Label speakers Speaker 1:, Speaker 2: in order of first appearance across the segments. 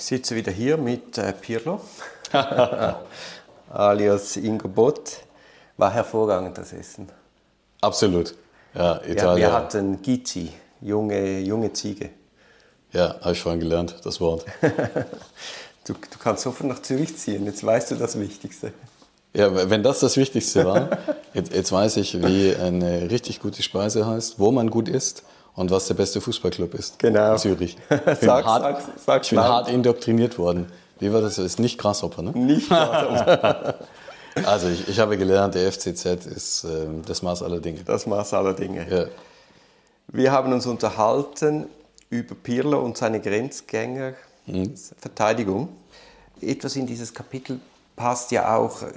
Speaker 1: Ich sitze wieder hier mit äh, Pirlo, alias Ingo Bott. War hervorragend das Essen.
Speaker 2: Absolut. Ja,
Speaker 1: Italien. Wir, wir hatten Gizi, junge, junge Ziege.
Speaker 2: Ja, habe ich vorhin gelernt, das Wort.
Speaker 1: du, du kannst sofort nach Zürich ziehen, jetzt weißt du das Wichtigste.
Speaker 2: Ja, wenn das das Wichtigste war, jetzt, jetzt weiß ich, wie eine richtig gute Speise heißt, wo man gut isst und was der beste Fußballclub ist.
Speaker 1: Genau.
Speaker 2: In Zürich. Ich bin, sag, hart, sag, sag ich bin hart indoktriniert worden. Wie war das? Das ist nicht Grasshopper, ne?
Speaker 1: Nicht Grasshopper.
Speaker 2: also ich, ich habe gelernt, der FCZ ist äh, das Maß aller Dinge.
Speaker 1: Das Maß aller Dinge. Ja. Wir haben uns unterhalten über Pirlo und seine Grenzgängerverteidigung. Mhm. Etwas in dieses Kapitel passt ja auch äh,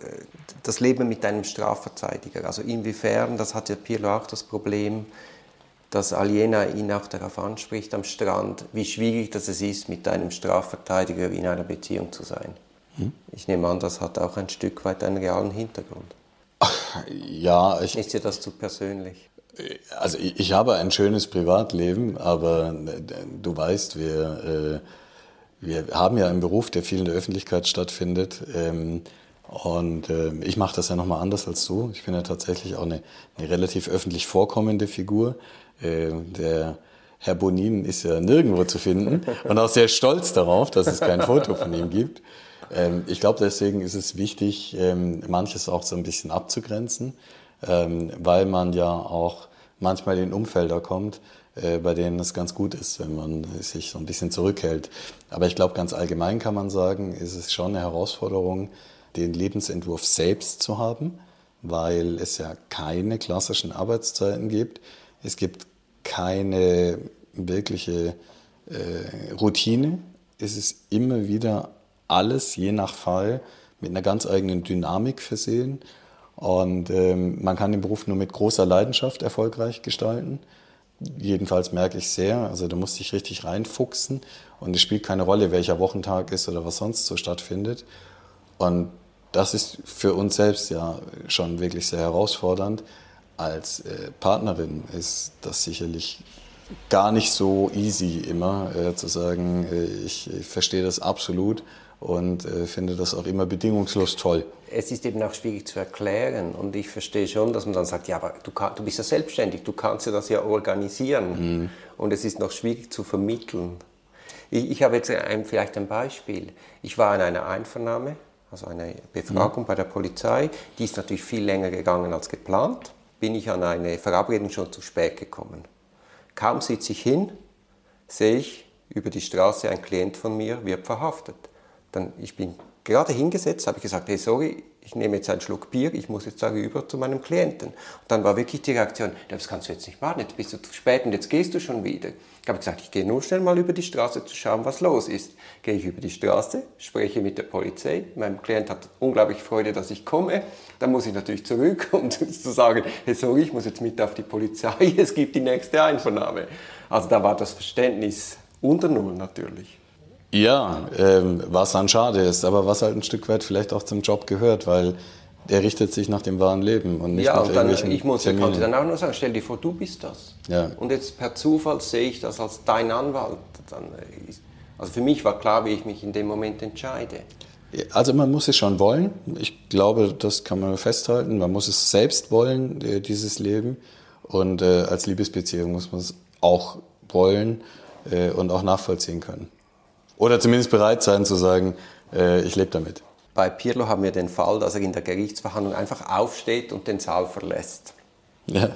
Speaker 1: das Leben mit einem Strafverteidiger. Also inwiefern, das hat ja Pirlo auch das Problem, dass Aliena ihn auch darauf anspricht am Strand, wie schwierig das ist, mit einem Strafverteidiger in einer Beziehung zu sein. Hm? Ich nehme an, das hat auch ein Stück weit einen realen Hintergrund.
Speaker 2: Ja,
Speaker 1: ich, ist dir das zu persönlich?
Speaker 2: Also ich, ich habe ein schönes Privatleben, aber du weißt, wir, äh, wir haben ja einen Beruf, der viel in der Öffentlichkeit stattfindet. Ähm, und äh, ich mache das ja nochmal anders als du. Ich bin ja tatsächlich auch eine, eine relativ öffentlich vorkommende Figur. Äh, der Herr Bonin ist ja nirgendwo zu finden und auch sehr stolz darauf, dass es kein Foto von ihm gibt. Ähm, ich glaube, deswegen ist es wichtig, ähm, manches auch so ein bisschen abzugrenzen, ähm, weil man ja auch manchmal in Umfelder kommt, äh, bei denen es ganz gut ist, wenn man sich so ein bisschen zurückhält. Aber ich glaube, ganz allgemein kann man sagen, ist es schon eine Herausforderung, den Lebensentwurf selbst zu haben, weil es ja keine klassischen Arbeitszeiten gibt. Es gibt keine wirkliche äh, Routine. Es ist immer wieder alles, je nach Fall, mit einer ganz eigenen Dynamik versehen. Und ähm, man kann den Beruf nur mit großer Leidenschaft erfolgreich gestalten. Jedenfalls merke ich sehr, also da musst dich richtig reinfuchsen und es spielt keine Rolle, welcher Wochentag ist oder was sonst so stattfindet. Und das ist für uns selbst ja schon wirklich sehr herausfordernd. Als äh, Partnerin ist das sicherlich gar nicht so easy immer äh, zu sagen, äh, ich, ich, verstehe das absolut und äh, finde das auch immer bedingungslos toll.
Speaker 1: Es ist eben auch schwierig zu erklären und ich verstehe schon, dass man dann sagt, ja, aber du, kann, du bist ja selbstständig, du kannst ja das ja organisieren mhm. und es ist noch schwierig zu vermitteln. Ich, ich habe jetzt ein, vielleicht ein Beispiel. Ich war in einer Einvernahme also eine Befragung mhm. bei der Polizei. Die ist natürlich viel länger gegangen als geplant. Bin ich an eine Verabredung schon zu spät gekommen. Kaum sitze ich hin, sehe ich über die Straße, ein Klient von mir wird verhaftet. Dann, ich bin gerade hingesetzt, habe ich gesagt, hey, sorry, ich nehme jetzt einen Schluck Bier, ich muss jetzt darüber zu meinem Klienten. Und dann war wirklich die Reaktion, das kannst du jetzt nicht machen, jetzt bist du zu spät und jetzt gehst du schon wieder. Ich habe gesagt, ich gehe nur schnell mal über die Straße zu schauen, was los ist. Gehe ich über die Straße, spreche mit der Polizei, mein Klient hat unglaublich Freude, dass ich komme. Dann muss ich natürlich zurück, um zu sagen, hey, sorry, ich muss jetzt mit auf die Polizei, es gibt die nächste Einvernahme. Also da war das Verständnis unter Null natürlich.
Speaker 2: Ja, ähm, was dann schade ist, aber was halt ein Stück weit vielleicht auch zum Job gehört, weil der richtet sich nach dem wahren Leben und nicht
Speaker 1: ja,
Speaker 2: nach
Speaker 1: und dann, irgendwelchen ich muss, Terminen. konnte dann auch nur sagen, stell dir vor, du bist das. Ja. Und jetzt per Zufall sehe ich das als dein Anwalt. Dann ist, also für mich war klar, wie ich mich in dem Moment entscheide.
Speaker 2: Also man muss es schon wollen. Ich glaube, das kann man festhalten. Man muss es selbst wollen, äh, dieses Leben. Und äh, als Liebesbeziehung muss man es auch wollen äh, und auch nachvollziehen können. Oder zumindest bereit sein zu sagen, äh, ich lebe damit.
Speaker 1: Bei Pirlo haben wir den Fall, dass er in der Gerichtsverhandlung einfach aufsteht und den Saal verlässt. Ja.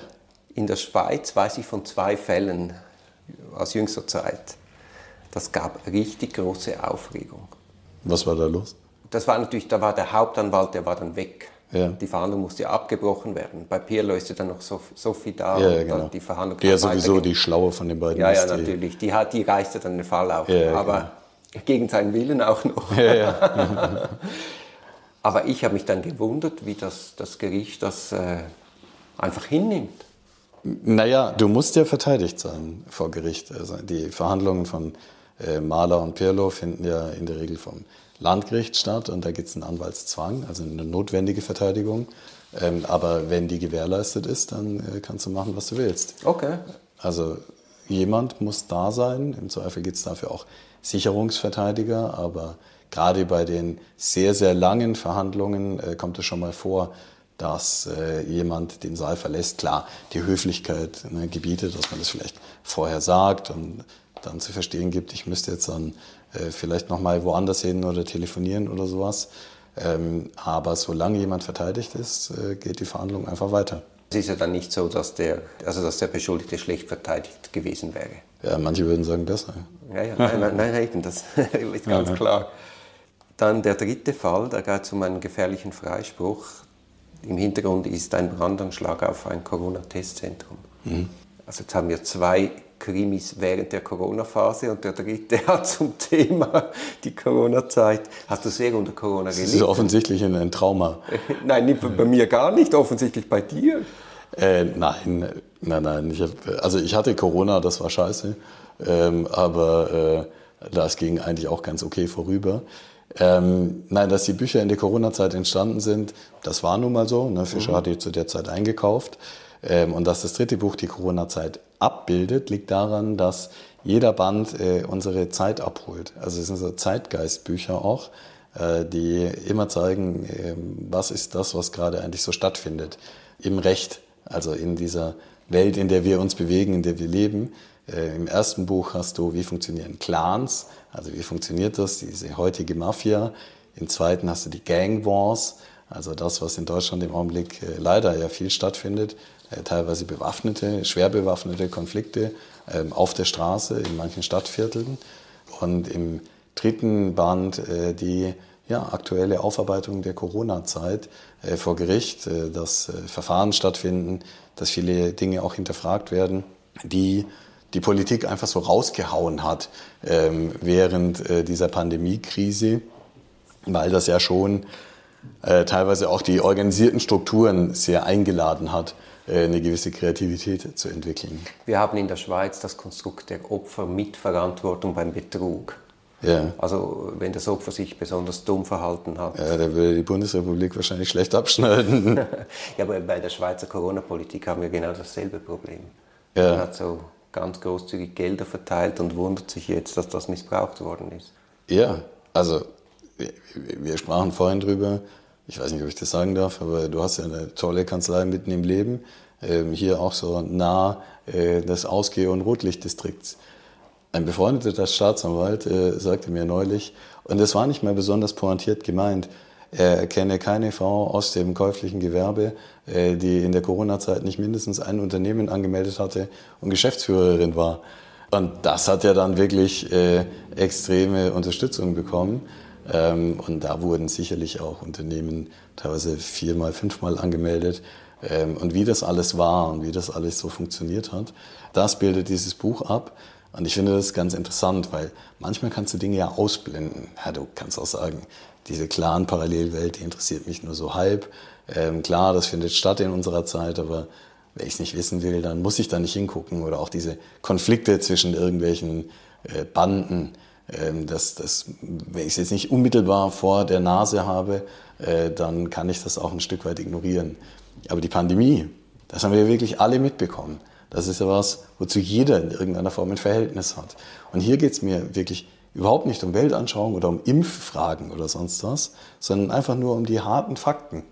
Speaker 1: In der Schweiz weiß ich von zwei Fällen aus jüngster Zeit. Das gab richtig große Aufregung.
Speaker 2: Was war da los?
Speaker 1: Das war natürlich, da war der Hauptanwalt, der war dann weg. Ja. Die Verhandlung musste abgebrochen werden. Bei Pirlo ist ja dann noch Sophie da.
Speaker 2: Ja, genau. Die Verhandlung die ja sowieso die Schlaue von den beiden
Speaker 1: Ja, ja, natürlich. Die, hat, die reichte dann den Fall auf. Ja, Aber genau gegen seinen Willen auch noch. Ja, ja. Aber ich habe mich dann gewundert, wie das, das Gericht das äh, einfach hinnimmt.
Speaker 2: Naja, du musst ja verteidigt sein vor Gericht. Also die Verhandlungen von äh, Mahler und Pirlo finden ja in der Regel vom Landgericht statt und da gibt es einen Anwaltszwang, also eine notwendige Verteidigung. Ähm, aber wenn die gewährleistet ist, dann äh, kannst du machen, was du willst.
Speaker 1: Okay.
Speaker 2: Also jemand muss da sein. Im Zweifel gibt es dafür auch Sicherungsverteidiger, aber gerade bei den sehr, sehr langen Verhandlungen äh, kommt es schon mal vor, dass äh, jemand den Saal verlässt. Klar, die Höflichkeit ne, gebietet, dass man das vielleicht vorher sagt und dann zu verstehen gibt, ich müsste jetzt dann äh, vielleicht nochmal woanders hin oder telefonieren oder sowas. Ähm, aber solange jemand verteidigt ist, äh, geht die Verhandlung einfach weiter.
Speaker 1: Es ist ja dann nicht so, dass der, also dass der Beschuldigte schlecht verteidigt gewesen wäre.
Speaker 2: Ja, manche würden sagen besser.
Speaker 1: Ja, ja, nein, nein, nein, eben, das ist ganz klar. Dann der dritte Fall, da geht es um einen gefährlichen Freispruch. Im Hintergrund ist ein Brandanschlag auf ein Corona-Testzentrum. Mhm. Also jetzt haben wir zwei Krimis während der Corona-Phase und der dritte hat zum Thema die Corona-Zeit. Hast du sehr unter Corona gelitten? Das
Speaker 2: ist offensichtlich ein Trauma.
Speaker 1: nein, bei mir gar nicht, offensichtlich bei dir.
Speaker 2: Äh, nein, nein, nein. Ich hab, also ich hatte Corona, das war scheiße, ähm, aber äh, das ging eigentlich auch ganz okay vorüber. Ähm, nein, dass die Bücher in der Corona-Zeit entstanden sind, das war nun mal so. Ne? Fischer mhm. hatte zu der Zeit eingekauft. Ähm, und dass das dritte Buch die Corona-Zeit abbildet, liegt daran, dass jeder Band äh, unsere Zeit abholt. Also es sind so Zeitgeistbücher auch, äh, die immer zeigen, äh, was ist das, was gerade eigentlich so stattfindet im Recht, also in dieser Welt, in der wir uns bewegen, in der wir leben. Äh, Im ersten Buch hast du, wie funktionieren Clans, also wie funktioniert das, diese heutige Mafia. Im zweiten hast du die Gang Wars, also das, was in Deutschland im Augenblick äh, leider ja viel stattfindet. Äh, teilweise bewaffnete, schwer bewaffnete Konflikte ähm, auf der Straße in manchen Stadtvierteln. Und im dritten Band die ja, aktuelle Aufarbeitung der Corona-Zeit äh, vor Gericht, dass Verfahren stattfinden, dass viele Dinge auch hinterfragt werden, die die Politik einfach so rausgehauen hat ähm, während dieser Pandemiekrise, weil das ja schon teilweise auch die organisierten Strukturen sehr eingeladen hat, äh, eine gewisse Kreativität zu entwickeln.
Speaker 1: Wir haben in der Schweiz das Konstrukt der Opfermitverantwortung beim Betrug. Ja. Also wenn das Opfer sich besonders dumm verhalten hat.
Speaker 2: Ja, da würde die Bundesrepublik wahrscheinlich schlecht abschneiden.
Speaker 1: ja, aber bei der Schweizer Corona-Politik haben wir genau dasselbe Problem. Ja. Man hat so ganz großzügig Gelder verteilt und wundert sich jetzt, dass das missbraucht worden ist.
Speaker 2: Ja, also wir, wir sprachen vorhin drüber, ich weiß nicht, ob ich das sagen darf, aber du hast ja eine tolle Kanzlei mitten im Leben, ähm, hier auch so nah äh, des Ausgeh- und Rotlichtdistrikts. Ein befreundeter Staatsanwalt äh, sagte mir neulich, und das war nicht mal besonders pointiert gemeint, er kenne keine Frau aus dem käuflichen Gewerbe, äh, die in der Corona-Zeit nicht mindestens ein Unternehmen angemeldet hatte und Geschäftsführerin war. Und das hat ja dann wirklich äh, extreme Unterstützung bekommen. Ähm, und da wurden sicherlich auch Unternehmen teilweise viermal, fünfmal angemeldet. Ähm, und wie das alles war und wie das alles so funktioniert hat, das bildet dieses Buch ab. Und ich finde das ganz interessant, weil manchmal kannst du Dinge ja ausblenden. Ja, du kannst auch sagen, diese klaren Parallelwelt, die interessiert mich nur so halb. Ähm, klar, das findet statt in unserer Zeit, aber wenn ich es nicht wissen will, dann muss ich da nicht hingucken. Oder auch diese Konflikte zwischen irgendwelchen äh, Banden. Ähm, das, das, wenn ich es jetzt nicht unmittelbar vor der Nase habe, äh, dann kann ich das auch ein Stück weit ignorieren. Aber die Pandemie, das haben wir wirklich alle mitbekommen. Das ist ja was, wozu jeder in irgendeiner Form ein Verhältnis hat. Und hier geht es mir wirklich überhaupt nicht um Weltanschauung oder um Impffragen oder sonst was, sondern einfach nur um die harten Fakten.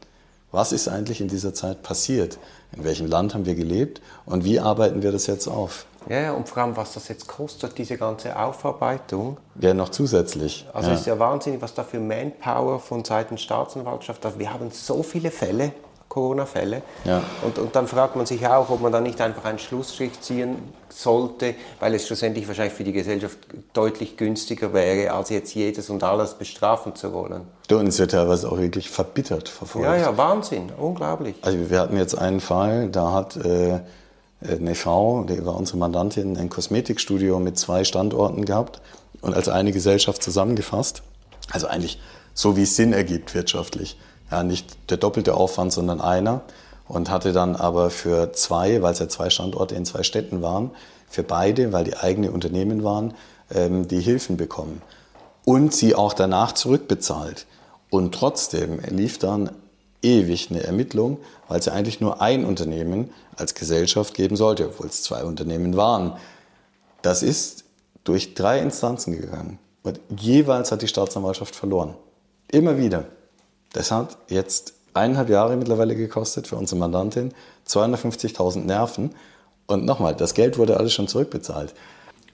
Speaker 2: Was ist eigentlich in dieser Zeit passiert? In welchem Land haben wir gelebt und wie arbeiten wir das jetzt auf?
Speaker 1: Ja, ja, und vor allem, was das jetzt kostet, diese ganze Aufarbeitung.
Speaker 2: Ja, noch zusätzlich.
Speaker 1: Also
Speaker 2: ja.
Speaker 1: ist ja wahnsinnig, was da für Manpower von Seiten Staatsanwaltschaft, also wir haben so viele Fälle, Corona-Fälle. Ja. Und, und dann fragt man sich auch, ob man da nicht einfach einen Schlussstrich ziehen sollte, weil es schlussendlich wahrscheinlich für die Gesellschaft deutlich günstiger wäre, als jetzt jedes und alles bestrafen zu wollen.
Speaker 2: Du, und es wird teilweise auch wirklich verbittert verfolgt.
Speaker 1: Ja, ja, Wahnsinn, unglaublich.
Speaker 2: Also wir hatten jetzt einen Fall, da hat äh, eine Frau, die war unsere Mandantin, ein Kosmetikstudio mit zwei Standorten gehabt und als eine Gesellschaft zusammengefasst. Also eigentlich so, wie es Sinn ergibt wirtschaftlich. Ja, nicht der doppelte Aufwand, sondern einer. Und hatte dann aber für zwei, weil es ja zwei Standorte in zwei Städten waren, für beide, weil die eigene Unternehmen waren, ähm, die Hilfen bekommen. Und sie auch danach zurückbezahlt. Und trotzdem lief dann ewig eine Ermittlung, weil es ja eigentlich nur ein Unternehmen als Gesellschaft geben sollte, obwohl es zwei Unternehmen waren. Das ist durch drei Instanzen gegangen. Und jeweils hat die Staatsanwaltschaft verloren. Immer wieder. Das hat jetzt eineinhalb Jahre mittlerweile gekostet für unsere Mandantin, 250.000 Nerven. Und nochmal, das Geld wurde alles schon zurückbezahlt.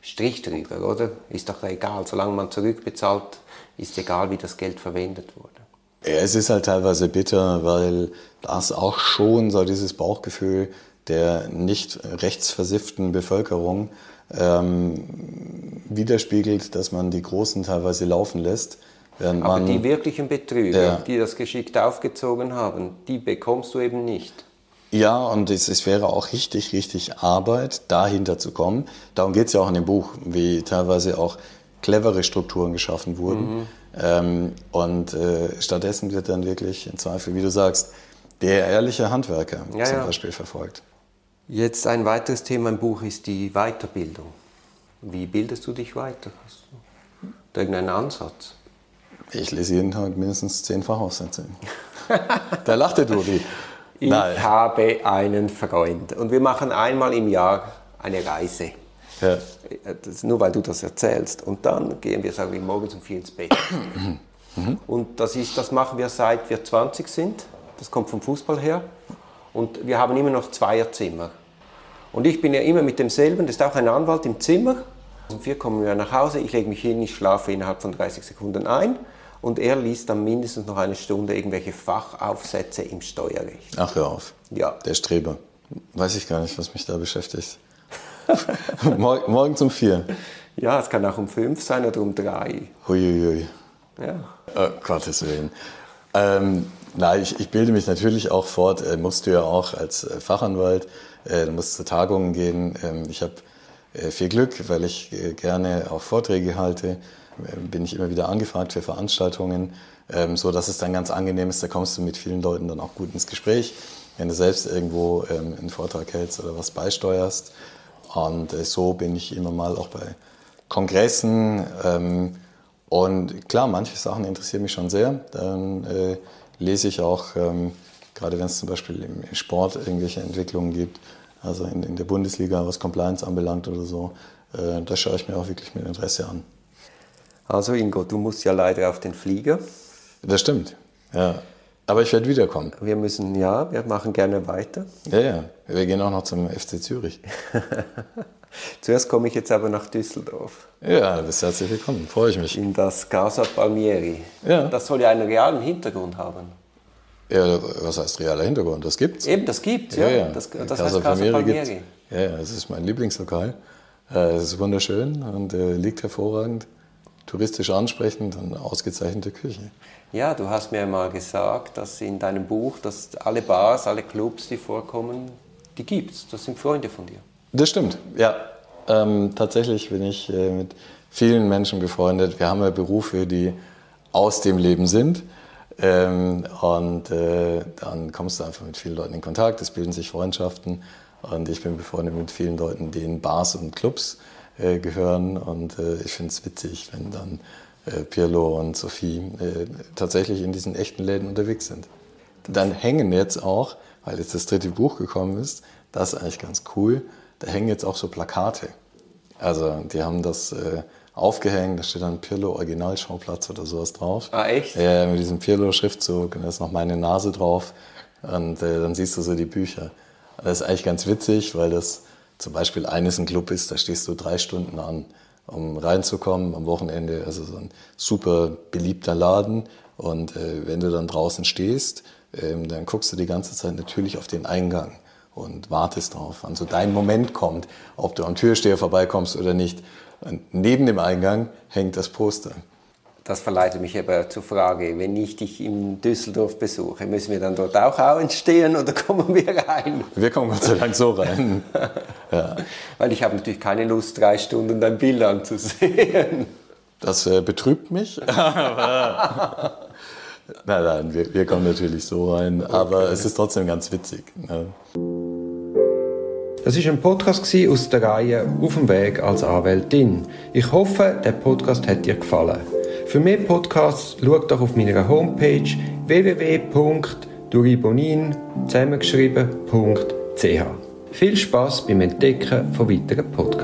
Speaker 1: Strich drüber, oder? Ist doch egal. Solange man zurückbezahlt, ist egal, wie das Geld verwendet wurde.
Speaker 2: Ja, es ist halt teilweise bitter, weil das auch schon so dieses Bauchgefühl der nicht rechtsversifften Bevölkerung ähm, widerspiegelt, dass man die Großen teilweise laufen lässt.
Speaker 1: Aber die wirklichen Betrüger, ja. die das geschickt aufgezogen haben, die bekommst du eben nicht.
Speaker 2: Ja, und es, es wäre auch richtig, richtig Arbeit, dahinter zu kommen. Darum geht es ja auch in dem Buch, wie teilweise auch clevere Strukturen geschaffen wurden. Mhm. Ähm, und äh, stattdessen wird dann wirklich im Zweifel, wie du sagst, der ehrliche Handwerker ja, zum ja. Beispiel verfolgt.
Speaker 1: Jetzt ein weiteres Thema im Buch ist die Weiterbildung. Wie bildest du dich weiter? Hast du irgendeinen Ansatz?
Speaker 2: Ich lese jeden Tag mindestens zehn Fachaufsätze. da lacht der Duri.
Speaker 1: Ich Nein. habe einen Freund und wir machen einmal im Jahr eine Reise. Ja. nur weil du das erzählst. Und dann gehen wir, sagen wir, morgens um vier ins Bett. Mhm. Und das, ist, das machen wir seit wir 20 sind. Das kommt vom Fußball her. Und wir haben immer noch Zweierzimmer. Und ich bin ja immer mit demselben, das ist auch ein Anwalt im Zimmer. Um vier kommen wir nach Hause, ich lege mich hin, ich schlafe innerhalb von 30 Sekunden ein und er liest dann mindestens noch eine Stunde irgendwelche Fachaufsätze im Steuerrecht.
Speaker 2: Ach, hör auf. Ja. Der Streber. Weiß ich gar nicht, was mich da beschäftigt. morgen, morgens um vier.
Speaker 1: Ja, es kann auch um fünf sein oder um drei.
Speaker 2: Huiuiui. Ja. Oh, Gottes Willen. Ähm, nein, ich, ich, bilde mich natürlich auch fort. Äh, musst du ja auch als äh, Fachanwalt, äh, du musst zu Tagungen gehen. Ähm, ich habe äh, viel Glück, weil ich äh, gerne auch Vorträge halte bin ich immer wieder angefragt für Veranstaltungen, ähm, so dass es dann ganz angenehm ist. Da kommst du mit vielen Leuten dann auch gut ins Gespräch, wenn du selbst irgendwo ähm, einen Vortrag hältst oder was beisteuerst. Und äh, so bin ich immer mal auch bei Kongressen. Ähm, und klar, manche Sachen interessieren mich schon sehr. Dann äh, lese ich auch, ähm, gerade wenn es zum Beispiel im Sport irgendwelche Entwicklungen gibt, also in, in der Bundesliga, was Compliance anbelangt oder so, äh, das schaue ich mir auch wirklich mit Interesse an.
Speaker 1: Also Ingo, du musst ja leider auf den Flieger.
Speaker 2: Das stimmt, ja. Aber ich werde wiederkommen.
Speaker 1: Wir müssen, ja, wir machen gerne weiter.
Speaker 2: Ja, ja. Wir gehen auch noch zum FC Zürich.
Speaker 1: Zuerst komme ich jetzt aber nach Düsseldorf.
Speaker 2: Ja, du bist herzlich willkommen, freue ich mich.
Speaker 1: In das Casa Palmieri. Ja. Das soll ja einen realen Hintergrund haben.
Speaker 2: Ja, was heißt realer Hintergrund? Das gibt's.
Speaker 1: Eben, das gibt's, ja. ja. ja. Das, das Casa heißt Casa Palmieri. Palmieri.
Speaker 2: Ja, ja, das ist mein Lieblingslokal. Äh, es ist wunderschön und äh, liegt hervorragend touristisch ansprechend und ausgezeichnete Küche.
Speaker 1: Ja, du hast mir mal gesagt, dass in deinem Buch, dass alle Bars, alle Clubs, die vorkommen, die gibt's. Das sind Freunde von dir.
Speaker 2: Das stimmt, ja. Ähm, tatsächlich bin ich äh, mit vielen Menschen befreundet. Wir haben ja Berufe, die aus dem Leben sind. Ähm, und äh, dann kommst du einfach mit vielen Leuten in Kontakt, es bilden sich Freundschaften. Und ich bin befreundet mit vielen Leuten, die in Bars und Clubs äh, gehören. Und äh, ich finde es witzig, wenn dann äh, Pirlo und Sophie äh, tatsächlich in diesen echten Läden unterwegs sind. Dann hängen jetzt auch, weil jetzt das dritte Buch gekommen ist, das ist eigentlich ganz cool, da hängen jetzt auch so Plakate. Also die haben das äh, aufgehängt, da steht dann Pirlo Originalschauplatz oder sowas drauf.
Speaker 1: Ah, echt?
Speaker 2: Ja, mit diesem Pirlo-Schriftzug und da ist noch meine Nase drauf und äh, dann siehst du so die Bücher. Das ist eigentlich ganz witzig, weil das zum Beispiel eines ein Club ist, da stehst du drei Stunden an, um reinzukommen am Wochenende. Also so ein super beliebter Laden. Und äh, wenn du dann draußen stehst, ähm, dann guckst du die ganze Zeit natürlich auf den Eingang und wartest drauf, wann so dein Moment kommt, ob du am Türsteher vorbeikommst oder nicht. Und neben dem Eingang hängt das Poster.
Speaker 1: Das verleitet mich aber zur Frage, wenn ich dich in Düsseldorf besuche, müssen wir dann dort auch entstehen oder kommen wir rein?
Speaker 2: Wir kommen Gott sei Dank so rein.
Speaker 1: ja. Weil ich habe natürlich keine Lust, drei Stunden dein Bild anzusehen.
Speaker 2: Das äh, betrübt mich. nein, nein, wir, wir, kommen natürlich so rein, okay. aber es ist trotzdem ganz witzig. Ne?
Speaker 1: Das war ein Podcast aus der Reihe Auf dem Weg als Anwältin. Ich hoffe, der Podcast hat dir gefallen. Für mehr Podcasts schau doch auf meiner Homepage www.duribonin zusammengeschrieben.ch. Viel Spaß beim Entdecken von weiteren Podcasts.